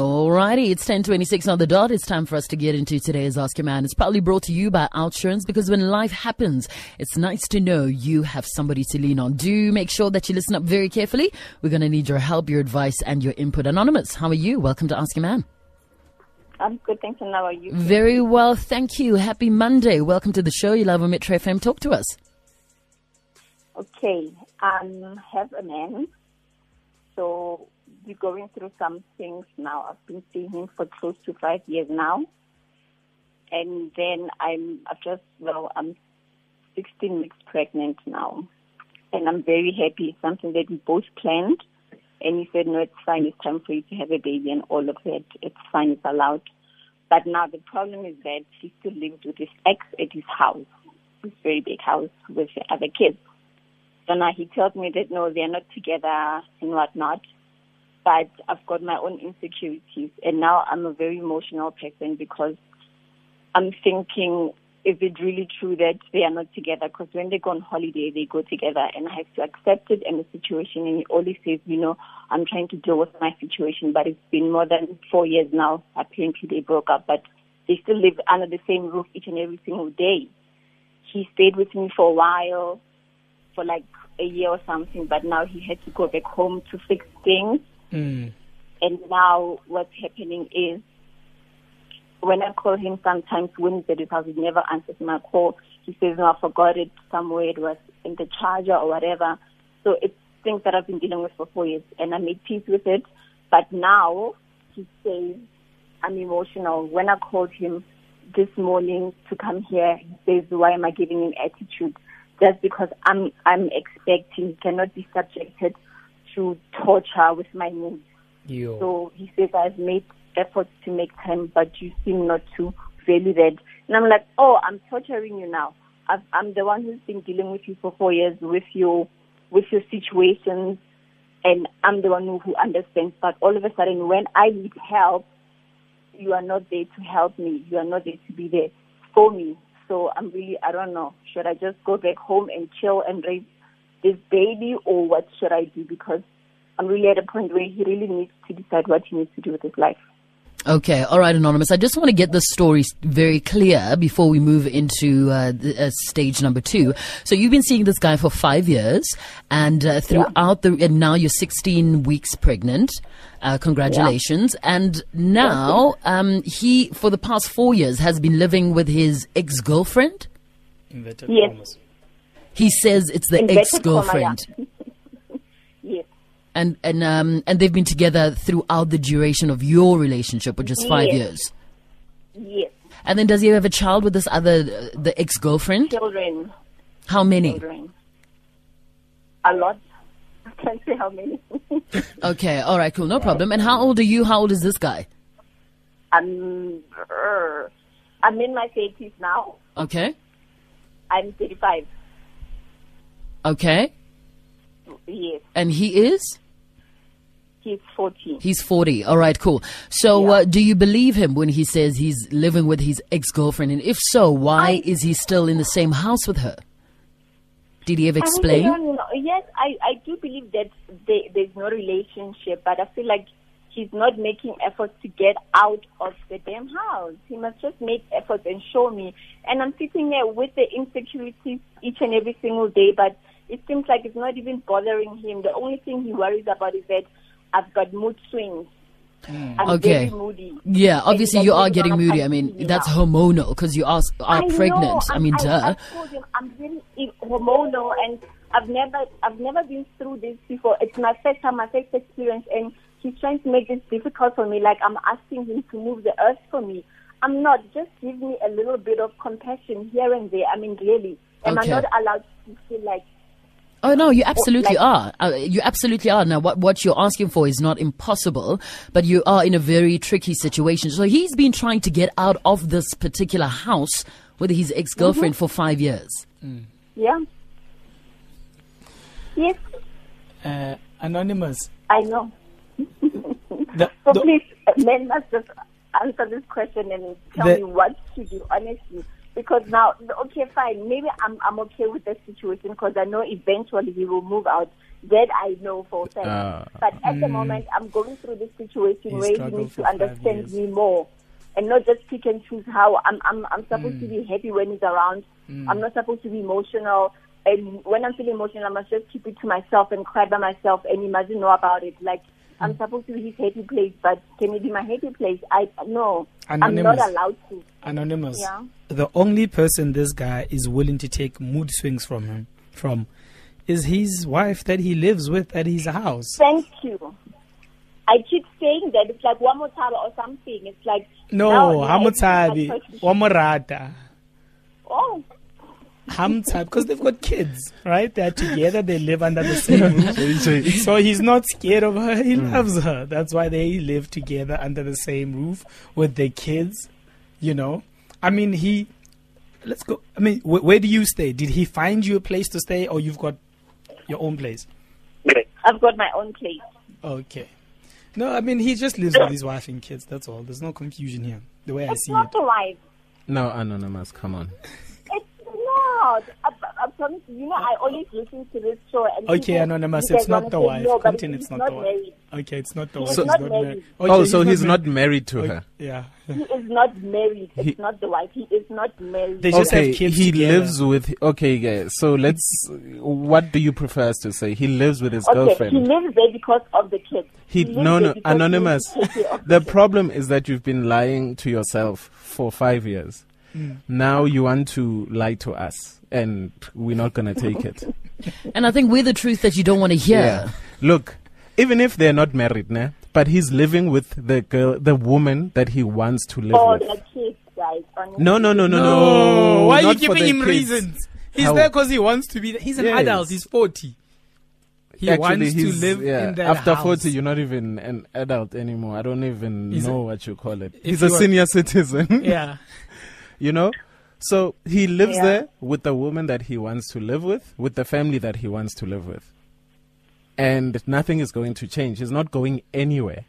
Alrighty, it's 1026 on the dot. It's time for us to get into today's Ask Your Man. It's probably brought to you by Outsurance because when life happens, it's nice to know you have somebody to lean on. Do make sure that you listen up very carefully. We're going to need your help, your advice, and your input. Anonymous, how are you? Welcome to Ask Your Man. I'm good, thanks. And how are you? Very well, thank you. Happy Monday. Welcome to the show. You love a Metro FM. Talk to us. Okay, um, have a man. So we're going through some things now. I've been seeing him for close to five years now. And then I'm I've just, well, I'm 16 weeks pregnant now. And I'm very happy. It's something that we both planned. And he said, no, it's fine. It's time for you to have a baby and all of that. It's fine. It's allowed. But now the problem is that he still lives with his ex at his house, his very big house with the other kids. So now he tells me that no, they're not together and whatnot but I've got my own insecurities. And now I'm a very emotional person because I'm thinking, is it really true that they are not together? Because when they go on holiday, they go together, and I have to accept it and the situation. And he always says, you know, I'm trying to deal with my situation, but it's been more than four years now. Apparently, they broke up, but they still live under the same roof each and every single day. He stayed with me for a while, for like a year or something, but now he had to go back home to fix things Mm. And now what's happening is when I call him sometimes his house, he never answers my call. He says, no, I forgot it somewhere. It was in the charger or whatever. So it's things that I've been dealing with for four years and I made peace with it. But now he says, I'm emotional. When I called him this morning to come here, he says, why am I giving him attitude? Just because I'm, I'm expecting he cannot be subjected to torture with my mood. Yo. So he says, I've made efforts to make time, but you seem not to value that. And I'm like, oh, I'm torturing you now. I've, I'm the one who's been dealing with you for four years with your, with your situations, and I'm the one who, who understands. But all of a sudden, when I need help, you are not there to help me. You are not there to be there for me. So I'm really, I don't know. Should I just go back home and chill and raise this baby or what should I do? Because I'm really at a point where he really needs to decide what he needs to do with his life. Okay, all right, Anonymous. I just want to get the story very clear before we move into uh, the, uh, stage number two. So you've been seeing this guy for five years, and uh, throughout the and now you're 16 weeks pregnant. Uh, congratulations! Yeah. And now um, he, for the past four years, has been living with his ex-girlfriend. Inverted Yes. commas. He says it's the ex-girlfriend. yes. And and um and they've been together throughout the duration of your relationship, which is five Yes. years. Yes. And then does he have a child with this other uh, the ex girlfriend? Children. How many? Children. A lot. I can't say how many. Okay, all right, cool, no problem. And how old are you? How old is this guy? I'm, uh, I'm in my 30s now. Okay, I'm 35. Okay. Yes. And he is? He's 40. He's forty. All right, cool. So, Yeah. uh, do you believe him when he says he's living with his ex girlfriend? And if so, why I- is he still in the same house with her? Did he ever I explain? don't. Yes, I, I do believe that they, there's no relationship, but I feel like he's not making efforts to get out of the damn house. He must just make efforts and show me. And I'm sitting there with the insecurities each and every single day, but it seems like it's not even bothering him. The only thing he worries about is that I've got mood swings. I'm Okay. very moody. Yeah, obviously you are getting moody. I mean, that's hormonal because you are, are I pregnant. Know. I mean, I, duh. I told him I'm very e- hormonal, and I've never, I've never been through this before. It's my first time, my first experience, and he's trying to make this difficult for me. Like I'm asking him to move the earth for me. I'm not. Just give me a little bit of compassion here and there. I mean, really, am Okay. I not allowed to feel like? Oh no, you absolutely like- are. Uh, you absolutely are. Now, what what you're asking for is not impossible, but you are in a very tricky situation. So he's been trying to get out of this particular house with his ex girlfriend Mm-hmm. for five years. Yeah. Yes, Uh, anonymous. I know. The, So the- please, men must just answer this question and tell The- me what to do, honestly. Because now, okay, fine, maybe I'm I'm okay with the situation because I know eventually he will move out That I know for a fact. Ah. but at the moment, I'm going through this situation He where he needs to understand years. me more. And not just pick and choose how I'm. I'm. I'm supposed to Mm. be happy when he's around. I'm not supposed to be emotional. And when I'm feeling emotional, I must just keep it to myself and cry by myself and imagine know about it. Like I'm supposed to be his happy place, but can it be my happy place? I no. I'm not allowed to. Anonymous. Yeah. The only person this guy is willing to take mood swings from him from is his wife that he lives with at his house. Thank you. I keep saying that it's like Wamotaba or something. It's like No, Hamutabi, everything is like- Wamorata. Oh, Hamtab, because they've got kids, right? They're together, they live under the same roof. so he's not scared of her, he loves her. That's why they live together under the same roof with their kids, you know? I mean, he. Let's go. I mean, wh- where do you stay? Did he find you a place to stay, or you've got your own place? I've got my own place. Okay. No, I mean, he just lives with his wife and kids. That's all. There's no confusion here, the way I It's see not it. the wife. No, anonymous. Come on. It's not. I, I promise you. You know, I always listen to this show. And Okay, people- Anonymous, you guys it's not the wife. No, but Continue, it's not the wife. married. Okay, it's not the He's wife. not He's not married. married. oh, Okay, so he's married. not married to Okay, her. Yeah. He is not married. It's He- not the wife. He is not married. They just okay, have kids he together. lives with. Okay, yeah. So let's. What do you prefer us to say? He lives with his okay, he lives there because of the kids. He lives no no anonymous. needs to take care of The problem is that you've been lying to yourself for five years. Mm. Now you want to lie to us, and we're not gonna take it. And I think we're the truth that you don't want to hear. Look, even if they're not married, nah, but he's living with the girl, the woman that he wants to live Oh, with. the kids, guys. No, no, no, no, no. No, why are you not giving him kids. reasons? He's How- there because he wants to be. He's an Yes. adult. He's forty. He Actually, wants to live yeah, in that after house. 40 you're not even an adult anymore i don't even Is know what you call it he's a you are- senior citizen Yeah. you know so he lives Yeah. there with the woman that he wants to live with with the family that he wants to live with and nothing is going to change he's not going anywhere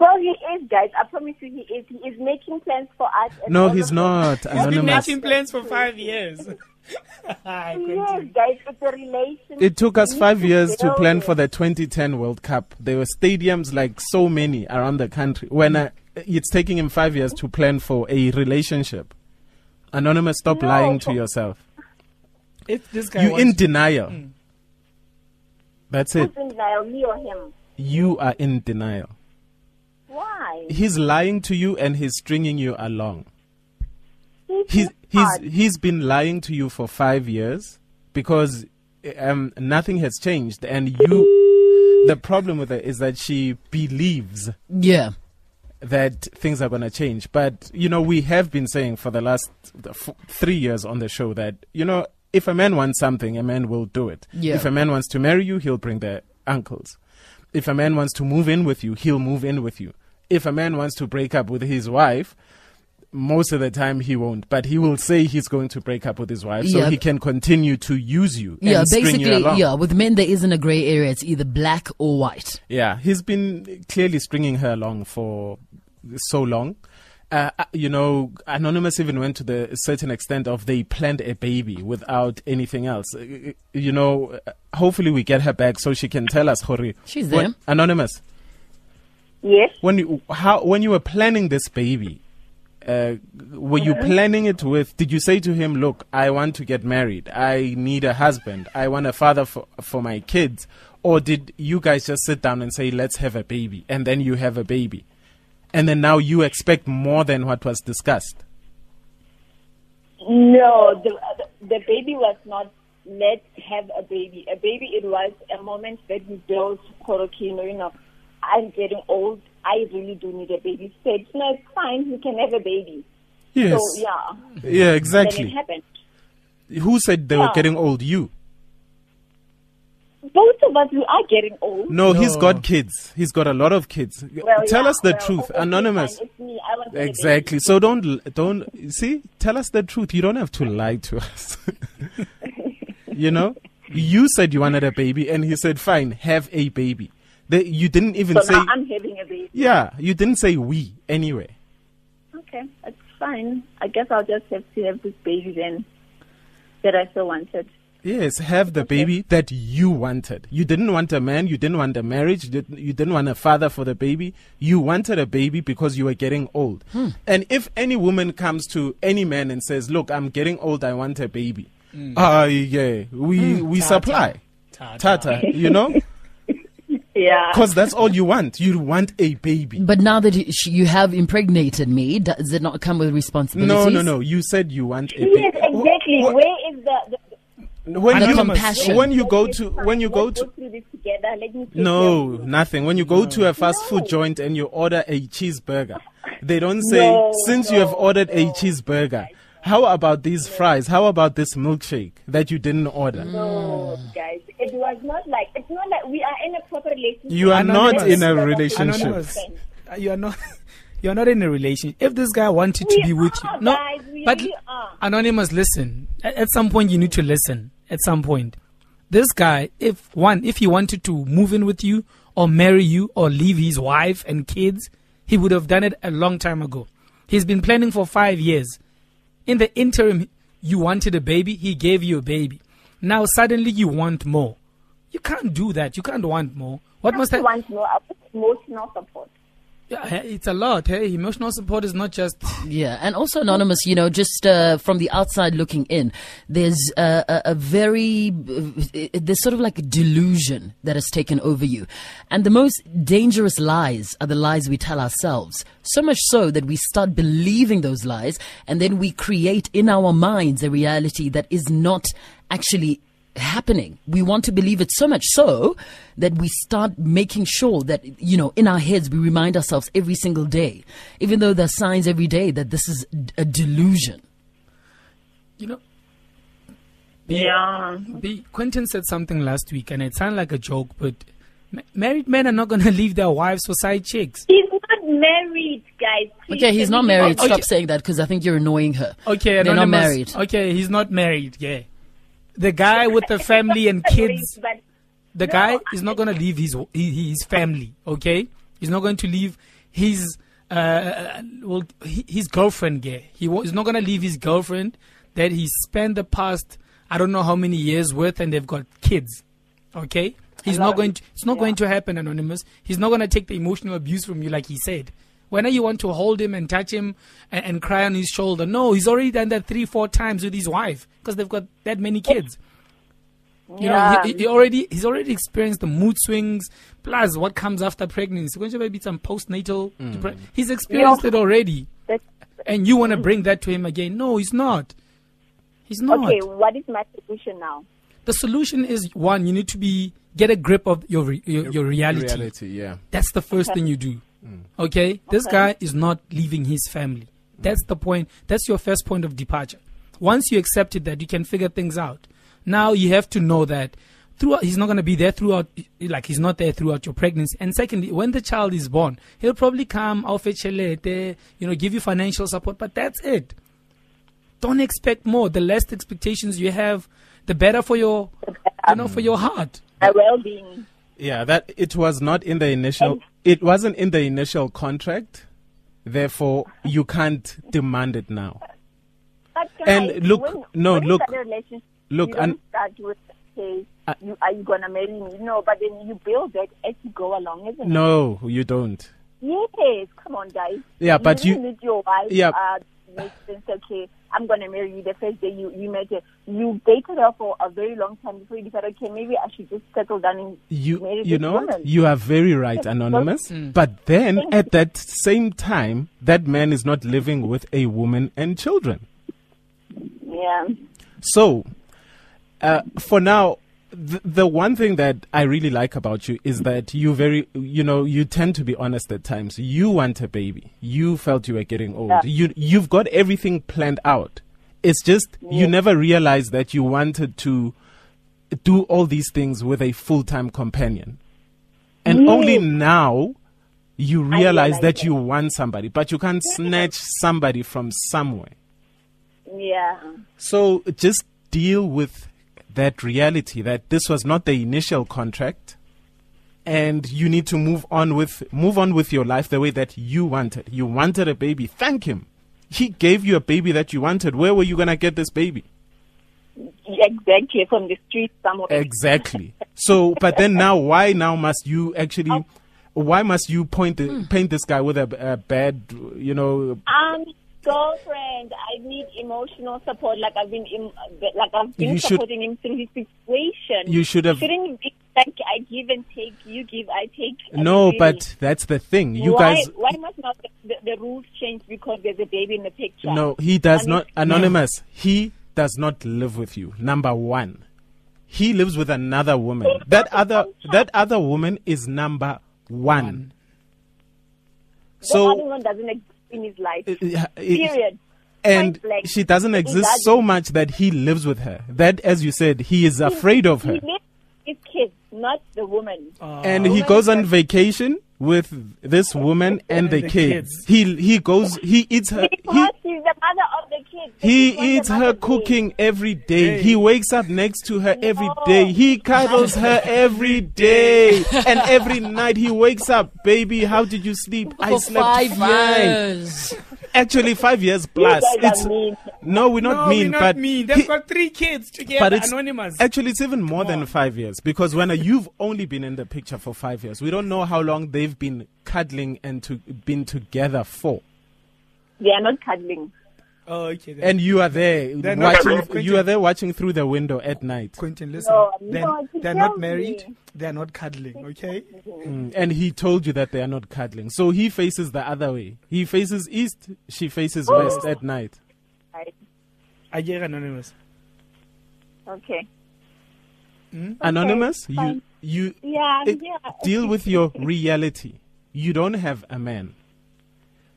Well, he is, guys. I promise you, he is. He is making plans for us. no he's of not He's been making plans for five years. I that. Yes, guys. It's a relationship. it took us five years to plan for the 2010 World Cup. There were stadiums like so many around the country. When uh, it's taking him five years to plan for a relationship, Anonymous, stop No, lying to yourself. If this guy You wants in denial. That's it. Who's in denial, me or him? You are in denial. Why? He's lying to you and he's stringing you along. He's, He's he's he's been lying to you for five years because um, nothing has changed, and you. The problem with it is that she believes Yeah. That things are going to change. But, you know, we have been saying for the last f- three years on the show that, you know, if a man wants something, a man will do it. Yeah. If a man wants to marry you, he'll bring the uncles. If a man wants to move in with you, he'll move in with you. If a man wants to break up with his wife, most of the time he won't, but he will say he's going to break up with his wife so he can continue to use you. Yeah, and string you basically, along. yeah. With men, there isn't a gray area. It's either black or white. Yeah, he's been clearly stringing her along for so long. Uh, uh, you know, Anonymous even went to the certain extent of they planned a baby without anything else. Uh, You know, uh, hopefully we get her back so she can tell us, Hori. She's when- there. Anonymous, Yes. when you how when you were planning this baby, uh, were you planning it with? Did you say to him, "Look, I want to get married. I need a husband. I want a father for for my kids," or did you guys just sit down and say, "Let's have a baby," and then you have a baby, and then now you expect more than what was discussed? No, the, the baby was not let's have a baby. A baby, it was a moment that we built Korokino, you know, I'm getting old. I really do need a baby. He said, no, it's fine. You can have a baby. Yes. So, yeah. Yeah, Then it exactly. happened. Who said they were getting old? You. Both of us, we are getting old. No, he's got kids. He's got a lot of kids. Well, Tell yeah, us the well, truth, okay, anonymous. fine, It's me. I want to have a baby. Exactly. So don't don't see. Tell us the truth. You don't have to lie to us. you know, you said you wanted a baby, and he said, "Fine, have a baby." They, you didn't even So say. now I'm having a baby. yeah, you didn't say we anyway. Okay, that's fine. I guess I'll just have to have this baby then that I so wanted. Yes, have the baby that you wanted. You didn't want a man, you didn't want a marriage, you didn't, you didn't want a father for the baby. You wanted a baby because you were getting old. And if any woman comes to any man and says, "Look, I'm getting old, I want a baby." Ah, yeah, we we Tata. supply. Tata. Tata, you know? Yeah. Because that's all you want. You want a baby. But now that you- have impregnated me, does it not come with responsibilities? No, no, no. You said you want a baby. Yes, baby. exactly. Wh- Where is the, the When you compassion. when you go to when you go to through this together. Let me take No, care of you. nothing. When you go to a fast food joint and you order a cheeseburger, they don't say, No, since you have no, ordered a cheeseburger, how about these fries? How about this milkshake that you didn't order? No, guys, it was not like it's not like we are in a proper relationship. You are not in a relationship. Anonymous. You are not. You're not in a relationship. If this guy wanted to We be with are, you, no. guys, we but really are. anonymous, listen. At, at some point, you need to listen. At some point, this guy, if one, if he wanted to move in with you or marry you or leave his wife and kids, he would have done it a long time ago. He's been planning for five years. In the interim, you wanted a baby. He gave you a baby. Now suddenly you want more. You can't do that. You can't want more. What must I I? want more emotional support. Yeah, it's a lot. Hey, emotional support is not just. Yeah, and also anonymous. You know, just uh, from the outside looking in, there's uh, a, a very uh, there's sort of like a delusion that has taken over you, and the most dangerous lies are the lies we tell ourselves. So much so that we start believing those lies, and then we create in our minds a reality that is not actually happening. We want to believe it so much so that we start making sure that, you know, in our heads, we remind ourselves every single day, even though there's signs every day that this is a delusion. You know. Yeah. B, Quentin said something last week, and it sounded like a joke, but ma- married men are not going to leave their wives for side chicks. He's not married, guys. Please, Okay, he's not everything- married. Oh, okay. Stop saying that because I think you're annoying her. Okay, They're not married. Okay, he's not married. Yeah, the guy with the family and kids. The No, guy is not going to leave his his family. Okay, he's not going to leave his uh well his girlfriend. Yeah, he he's not going to leave his girlfriend that he spent the past I don't know how many years with, and they've got kids. Okay, he's not going. To, it's not going to happen, anonymous. He's not going to take the emotional abuse from you, like he said. Whenever you want to hold him and touch him and, and cry on his shoulder, no, he's already done that three, four times with his wife because they've got that many oh. kids. You yeah. know, he, he already he's already experienced the mood swings, plus what comes after pregnancy. Going to maybe some postnatal. Mm. depre- He's experienced it already, That's- and you want to bring that to him again? No, he's not. He's not. okay, what is my solution now? The solution is one: you need to be get a grip of your re, your, your reality. Reality, yeah. That's the first thing you do. Mm. Okay? This guy is not leaving his family. That's the point. That's your first point of departure. Once you accepted that, you can figure things out. Now you have to know that throughout, he's not going to be there throughout, like he's not there throughout your pregnancy. And secondly, when the child is born, he'll probably come, aufetchelete, you know, give you financial support, but that's it. Don't expect more. The less expectations you have, the better for your, you know, for your heart. My well-being. Yeah, that it was not in the initial. It wasn't in the initial contract. Therefore, you can't demand it now. But And guys, look- when, no, when look- start a relationship, look, you and- start with okay, Uh, you, are you gonna marry me? No, but then you build that as you go along, isn't it? No, you don't. Yes, come on, guys. Yeah, but you you- your wife. Yeah. Uh, makes sense. Okay, I'm gonna marry you. The first day you you met her, you dated her for a very long time before you decided, okay, maybe I should just settle down and You, marry you know, woman. you are very right, Anonymous. But then at that same time, that man is not living with a woman and children. yeah. So, uh, for now, the, the one thing that I really like about you is that you very, you know, you tend to be honest at times. You want a baby. You felt you were getting old. Yeah. You, you've got everything planned out. It's just you never realized that you wanted to do all these things with a full-time companion, and only now you realize realize that that. you want somebody, but you can't snatch somebody from somewhere. Yeah. So just deal with that reality that this was not the initial contract and you need to move on with move on with your life the way that you wanted. You wanted a baby. Thank him. He gave you a baby that you wanted. Where were you going to get this baby? exactly from the street somewhere. Exactly. So, but then now, why now must you actually? Why must you point the, paint this guy with a, a bad, you know? Um, girlfriend, I need emotional support. Like I've been, in, like I've been You should- supporting him through his situation. You should have. Shouldn't be like I give and take, you give, I take. No, really- but that's the thing. You why, guys. Why must not the, the, rules change because there's a baby in the picture? No, he does I mean- not. Anonymous. He does not live with you. Number one, he lives with another woman. That other that other woman is number one. The other So, one doesn't exist in his life. uh, uh, it- Period. and she doesn't exist doesn't. so much that he lives with her. That, as you said, he is afraid of He her, lives with his kids, not the woman. and he goes on vacation with this woman and the the kids. kids. He he goes. He eats her. He, Because she's the mother of the kids. He This eats her mother does. cooking every day. Hey. He wakes up next to her every No. day. He cuddles her every day. and every night he wakes up, baby, how did you sleep? I slept five fine. years. Actually, five years plus. It's no, we're not no, mean, we're not but mean. They've he- got three kids together. but it's anonymous. actually it's even more than five years because when you've only been in the picture for five years, we don't know how long they've been cuddling and to been together for. They are not cuddling. Oh, okay. Then. And you are there They're not- watching. Quentin- you are there watching through the window at night. Quentin, listen. No, they're, no, they're not married. me. They're not cuddling. Okay. Mm, and he told you that they are not cuddling. So he faces the other way. He faces east, she faces west at night. Right. I get anonymous. Okay. Anonymous, you you Yeah, it- yeah. deal with your reality. You don't have a man.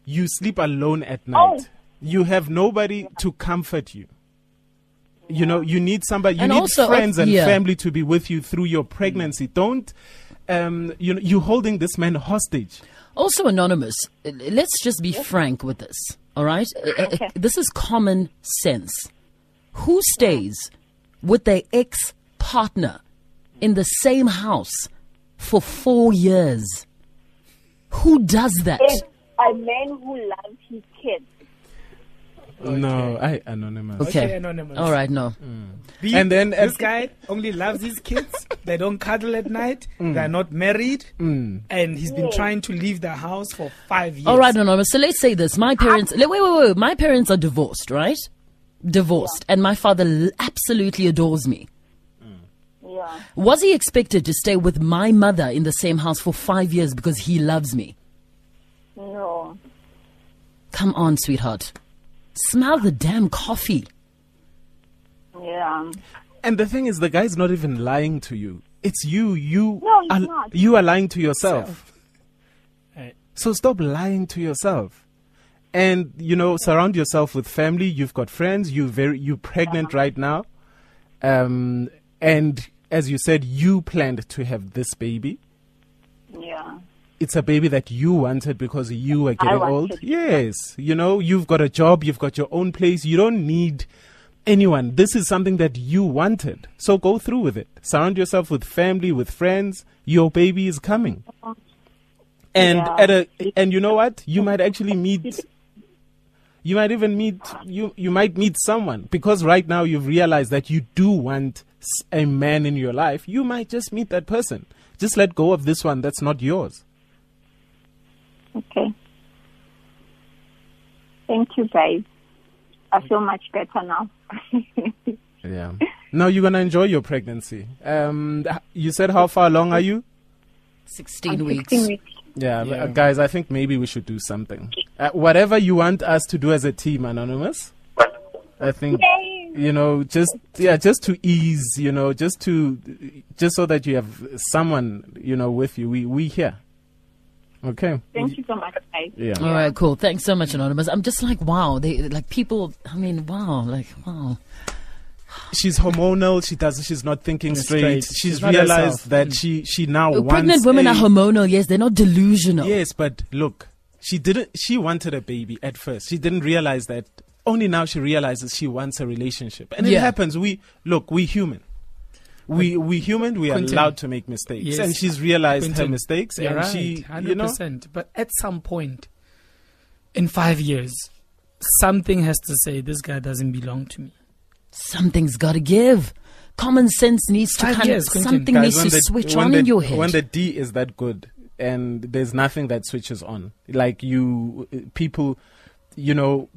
You sleep alone at night. Oh. You have nobody to comfort you. You know, you need somebody. You And need also, uh, friends and yeah. family to be with you through your pregnancy. Don't, um, you know, you're holding this man hostage. Also, anonymous. uh, Let's just be frank with this. All right, Uh, uh, Okay. this is common sense. Who stays with their ex partner in the same house for four years? Who does that? It's a man who loves his kids. No, I anonymous. Okay. Okay, anonymous. All right, no. Mm. B, And then- this guy only loves his kids. they don't cuddle at night. Mm. They're not married, Mm. and he's been trying to leave the house for five years. All right, anonymous. So let's say this: my parents. Wait, wait, wait, wait. My parents are divorced, right? Divorced, and my father absolutely adores me. Mm. Yeah. Was he expected to stay with my mother in the same house for five years because he loves me? No. Come on, sweetheart. Smell the damn coffee. Yeah. And the thing is, the guy's not even lying to you. It's you. You No, he's are not. you are lying to yourself. Right. So stop lying to yourself. And you know, surround yourself with family. You've got friends. You very you pregnant right now. Um, and as you said, you planned to have this baby. Yeah. It's a baby that you wanted because you were getting old. Yes. You know, you've got a job, you've got your own place. You don't need anyone. This is something that you wanted. So go through with it. Surround yourself with family, with friends. Your baby is coming. And Yeah. at a and you know what? You might actually meet you might even meet you you might meet someone because right now you've realized that you do want a man in your life. You might just meet that person. Just let go of this one that's not yours. Okay. Thank you, guys. I feel much better now. Yeah. Now you're gonna enjoy your pregnancy. Um, you said how far along are you? 16 I'm weeks. 16 weeks. Yeah, Yeah. uh, guys. I think maybe we should do something. Uh, whatever you want us to do as a team, anonymous. I think Yay. you know, just yeah, just to ease, you know, just to just so that you have someone, you know, with you. We we here. Okay. Thank you so much, guys. Yeah. All right, cool. Thanks so much, Anonymous. I'm just like, wow. They like people. I mean, wow. Like, wow. She's hormonal. She does. She's not thinking straight. Straight. She's, She's realized herself. that mm. she she now wants Pregnant women a- are hormonal. Yes, they're not delusional. Yes, but look, she didn't. She wanted a baby at first. She didn't realize that. Only now she realizes she wants a relationship, and it happens. We look. We human. We we human. We are Quentin. allowed to make mistakes, Yes. and she's realized her mistakes, You're and right, she, 100%. you know, But at some point, in five years, something has to say this guy doesn't belong to me. Something's got to give. Common sense needs to Five kind years, of something Guys, needs to the- switch on the- in your head. When the D is that good, and there's nothing that switches on. Like you, people, you know,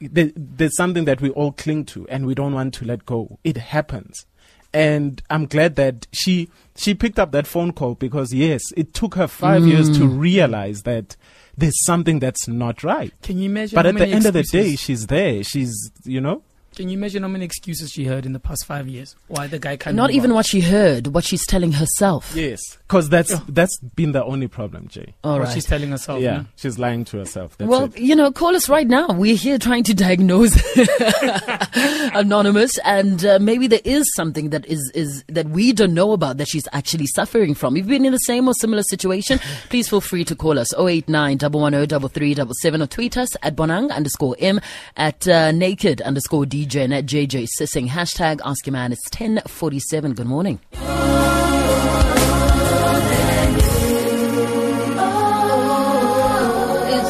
there, there's something that we all cling to, and we don't want to let go. It happens, and I'm glad that she she picked up that phone call because yes, it took her five years to Mm. realize that there's something that's not right. Can you imagine? But at the end of the day, she's there. She's you know. Can you imagine how many excuses she heard in the past five years? Why the guy can't Not even on? what she heard, what she's telling herself. Yes, because that's that's been the only problem, Jay. All what right. she's telling herself. yeah, no? she's lying to herself. That's well, it. you know, call us right now. We're here trying to diagnose anonymous, and uh, maybe there is something that is is that we don't know about that she's actually suffering from. If you've been in the same or similar situation, please feel free to call us 089 110 3377 or tweet us at bonang underscore m at uh, naked underscore dj and at jj sissing hashtag ask your man. It's 1047. Good morning.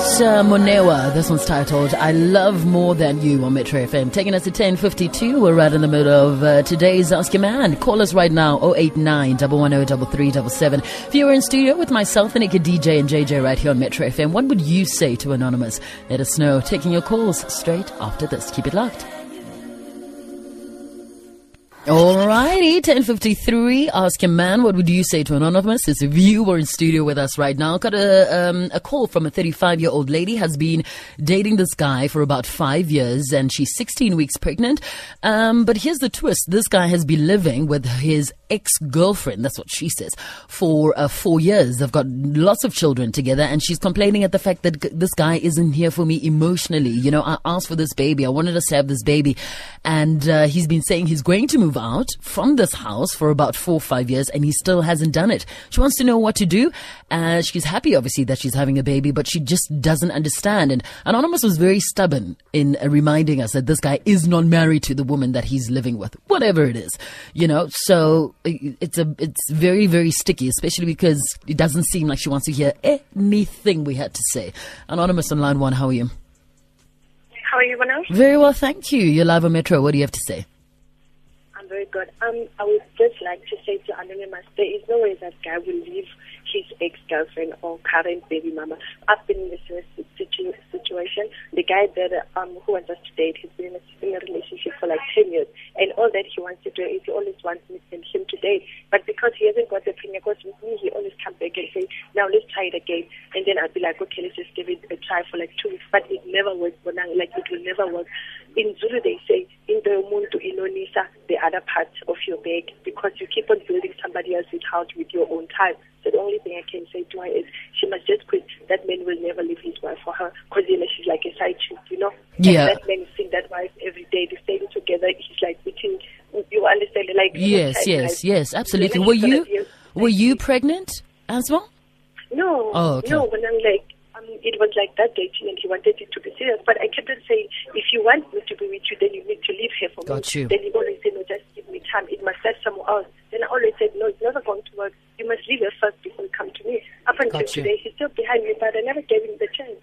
It's uh, Monewa. This one's titled "I Love More Than You" on Metro FM. Taking us to 10:52. We're right in the middle of uh, today's Ask Your Man. Call us right now 089 110 3377. If you were in studio with myself, naked DJ, and JJ right here on Metro FM, what would you say to Anonymous? Let us know. Taking your calls straight after this. Keep it locked. Alrighty, 1053. Ask a man, what would you say to Anonymous? As if you were in studio with us right now. Got a, um, a call from a 35 year old lady, has been dating this guy for about five years and she's 16 weeks pregnant. Um, but here's the twist. This guy has been living with his ex-girlfriend, that's what she says, for uh, four years. They've got lots of children together and she's complaining at the fact that g- this guy isn't here for me emotionally. You know, I asked for this baby. I wanted us to have this baby. And uh, he's been saying he's going to move out from this house for about four or five years and he still hasn't done it. She wants to know what to do. Uh, she's happy, obviously, that she's having a baby, but she just doesn't understand. And Anonymous was very stubborn in uh, reminding us that this guy is not married to the woman that he's living with, whatever it is, you know. So it's a it's very very sticky, especially because it doesn't seem like she wants to hear anything we had to say. Anonymous on line one, how are you? How are you, Manoj? Very well, thank you. You're live on Metro. What do you have to say? Very good. Um, I would just like to say to Anonymous, there is no way that guy will leave his ex-girlfriend or current baby mama. I've been in similar situ- situation. The guy that um, who wants us to date, he's been in a, relationship for like 10 years. And all that he wants to do is he always wants me and him to date. But because he hasn't got the across with me, he always comes back and say, now let's try it again. And then I'll be like, okay, let's just give it a try for like two weeks. But it never works. Like it will never work. In Zulu, they say, in the muntu inonisa, the other part of your bag, because you keep on building somebody else's house with your own time. So the only thing I can say to her is she must just quit. That man will never leave his wife for her because you know, she's like a side chick, you know. Yeah. And that man is seeing that wife every day. They staying together. He's like between. You understand? Like Yes, yes, yes, absolutely. Were you were you pregnant as well? No. Oh, okay. No, when I'm like, um, it was like that dating and he wanted it to be serious. But I kept on saying, if you want me to be with you, then you need to leave here for Got me. you. Then he always said, no, just give me time. It must start somewhere else. Then I always said, no, it's never going to work. You must leave here first before you come to me. Up until today, he's still behind me, but I never gave him the chance.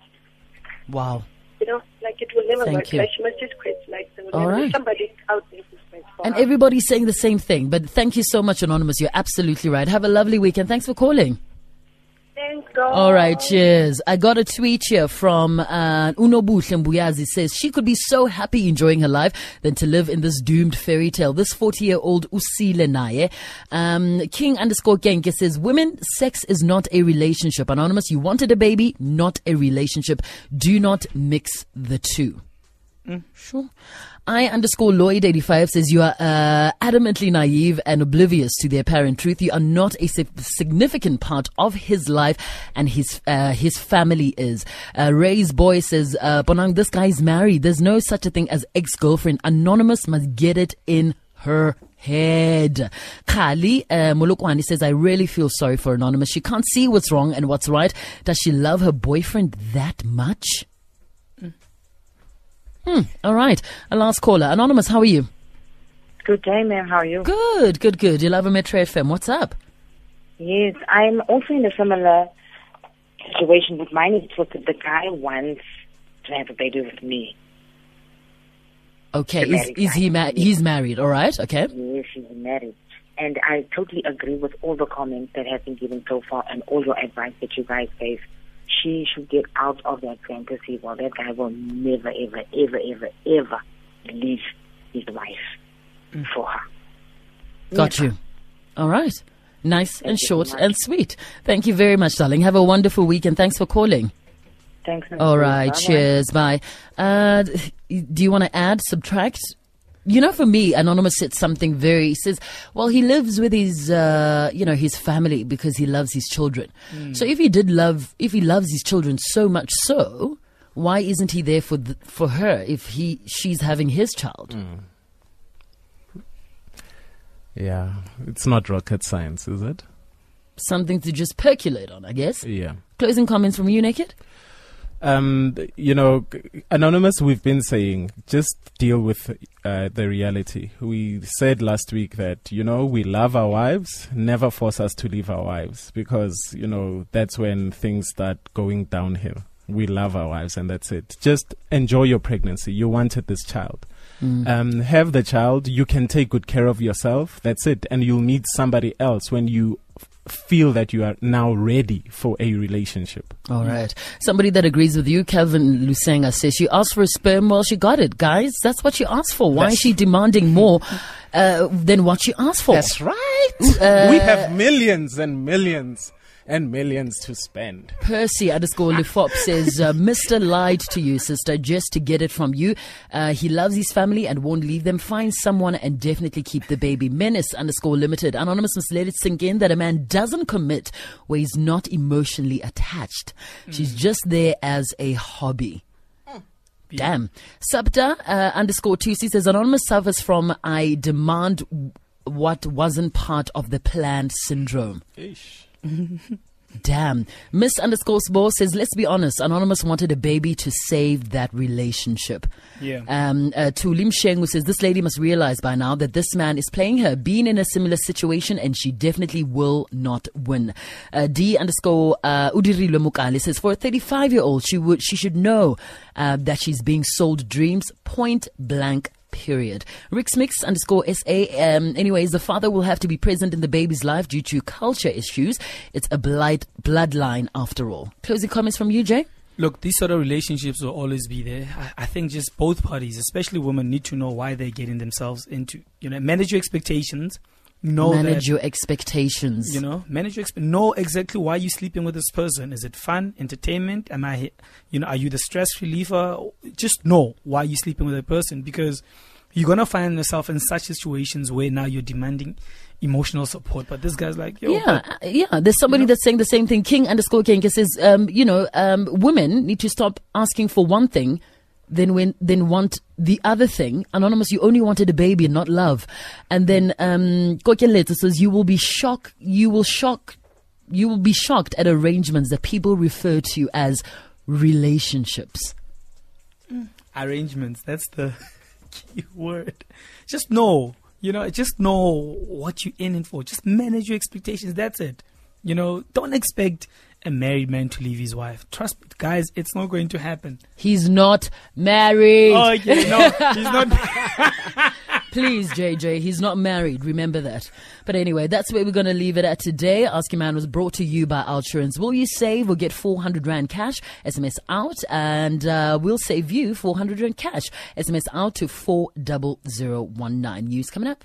Wow. You know, like it will never Thank work. you. Like she must just quit. Like there will All never be somebody out there who's meant for And her. everybody's saying the same thing. But thank you so much, Anonymous. You're absolutely right. Have a lovely weekend. Thanks for calling. Thanks, God. All right, cheers. I got a tweet here from uh, Unobuhle Mbuyazi says she could be so happy enjoying her life than to live in this doomed fairy tale. This 40 year old Usile Naye. Um, King underscore Genke says women, sex is not a relationship. Anonymous, you wanted a baby, not a relationship. Do not mix the two. Sure. I underscore Lloyd 85 says you are uh, adamantly naive and oblivious to the apparent truth. You are not a significant part of his life and his uh, his family is. Uh, Ray's boy says, uh, Bonang, this guy is married. There's no such a thing as ex girlfriend. Anonymous must get it in her head. Kali uh, Mulukwani says, I really feel sorry for Anonymous. She can't see what's wrong and what's right. Does she love her boyfriend that much? Hmm. All right. A last caller. Anonymous, how are you? Good day, ma'am. How are you? Good, good, good. You love a Metro FM. What's up? Yes, I'm also in a similar situation, but mine is with the guy wants to have a baby with me. Okay, is, is he ma- he's married? All right, okay. Yes, she's married. And I totally agree with all the comments that have been given so far and all your advice that you guys gave. She should get out of that fantasy. Well, that guy will never, ever, ever, ever, ever leave his wife for her. Got you. All right. Nice and short and sweet. Thank you very much, darling. Have a wonderful week and thanks for calling. Thanks. All right. Bye-bye. Cheers. Bye. Uh, do you want to add, subtract? You know, for me, Anonymous said something very, he says, well, he lives with his, uh, you know, his family because he loves his children. So if he did love, if he loves his children so much so, why isn't he there for, th- for her if he, she's having his child? Yeah, it's not rocket science, is it? Something to just percolate on, I guess. Yeah. Closing comments from you, Naked? Um, you know, anonymous. We've been saying just deal with uh, the reality. We said last week that you know we love our wives. Never force us to leave our wives because you know that's when things start going downhill. We love our wives, and that's it. Just enjoy your pregnancy. You wanted this child. Um, have the child. You can take good care of yourself. That's it. And you'll meet somebody else when you feel that you are now ready for a relationship. All right. Somebody that agrees with you, Kelvin Lusenga, says she asked for a sperm. Well, she got it, guys. That's what she asked for. Why is she demanding more uh, than what she asked for? That's right. Uh, we have millions and millions and millions to spend. Percy underscore Lefop says, uh, Mr. lied to you, sister, just to get it from you. Uh, he loves his family and won't leave them. Find someone and definitely keep the baby. Menace underscore limited. Anonymous must let it sink in that a man doesn't commit where he's not emotionally attached. She's just there as a hobby. Damn. Sabta uh, underscore Tusi says Anonymous suffers from I demand what wasn't part of the planned syndrome. Damn. Miss underscore Sbo says, let's be honest, Anonymous wanted a baby to save that relationship. Yeah. Um, uh, to Lim Sheng, who says, this lady must realize by now that this man is playing her, being in a similar situation, and she definitely will not win. Uh, D underscore uh, Udirilwe Mukali says, for a 35 year old, she would, she should know uh, that she's being sold dreams, point blank period. Rick's Mix underscore SA. Um, anyways, the father will have to be present in the baby's life due to culture issues. It's a blight bloodline after all. Closing comments from you, Jay? Look, these sort of relationships will always be there. I, I think just both parties, especially women, need to know why they're getting themselves into. You know, manage your expectations. Know Manage that, your expectations. you know, manage your exp- know exactly why you're sleeping with this person. Is it fun, entertainment? Am I, you know, are you the stress reliever? Just know why you're sleeping with a person because you're gonna find yourself in such situations where now you're demanding emotional support. But this guy's like, yo, yeah, uh, yeah. There's somebody that's saying the same thing. King underscore King says, um, you know, um, women need to stop asking for one thing, then when then want the other thing. Anonymous, you only wanted a baby and not love. And then um, Kokeleta says, you will be shocked. You will shock. You will be shocked at arrangements that people refer to as relationships. arrangements. That's the key word. Just know, you know, just know what you're in it for. Just manage your expectations. That's it. You know, don't expect a married man to leave his wife. Trust me, guys, it's not going to happen. He's not married. Oh, okay, no, he's not. Please, JJ, he's not married. Remember that. But anyway, that's where we're going to leave it at today. Ask Your Man was brought to you by Outsurance. Will you save? We'll get 400 Rand cash. SMS out and uh, we'll save you 400 Rand cash. SMS out to 40019. News coming up.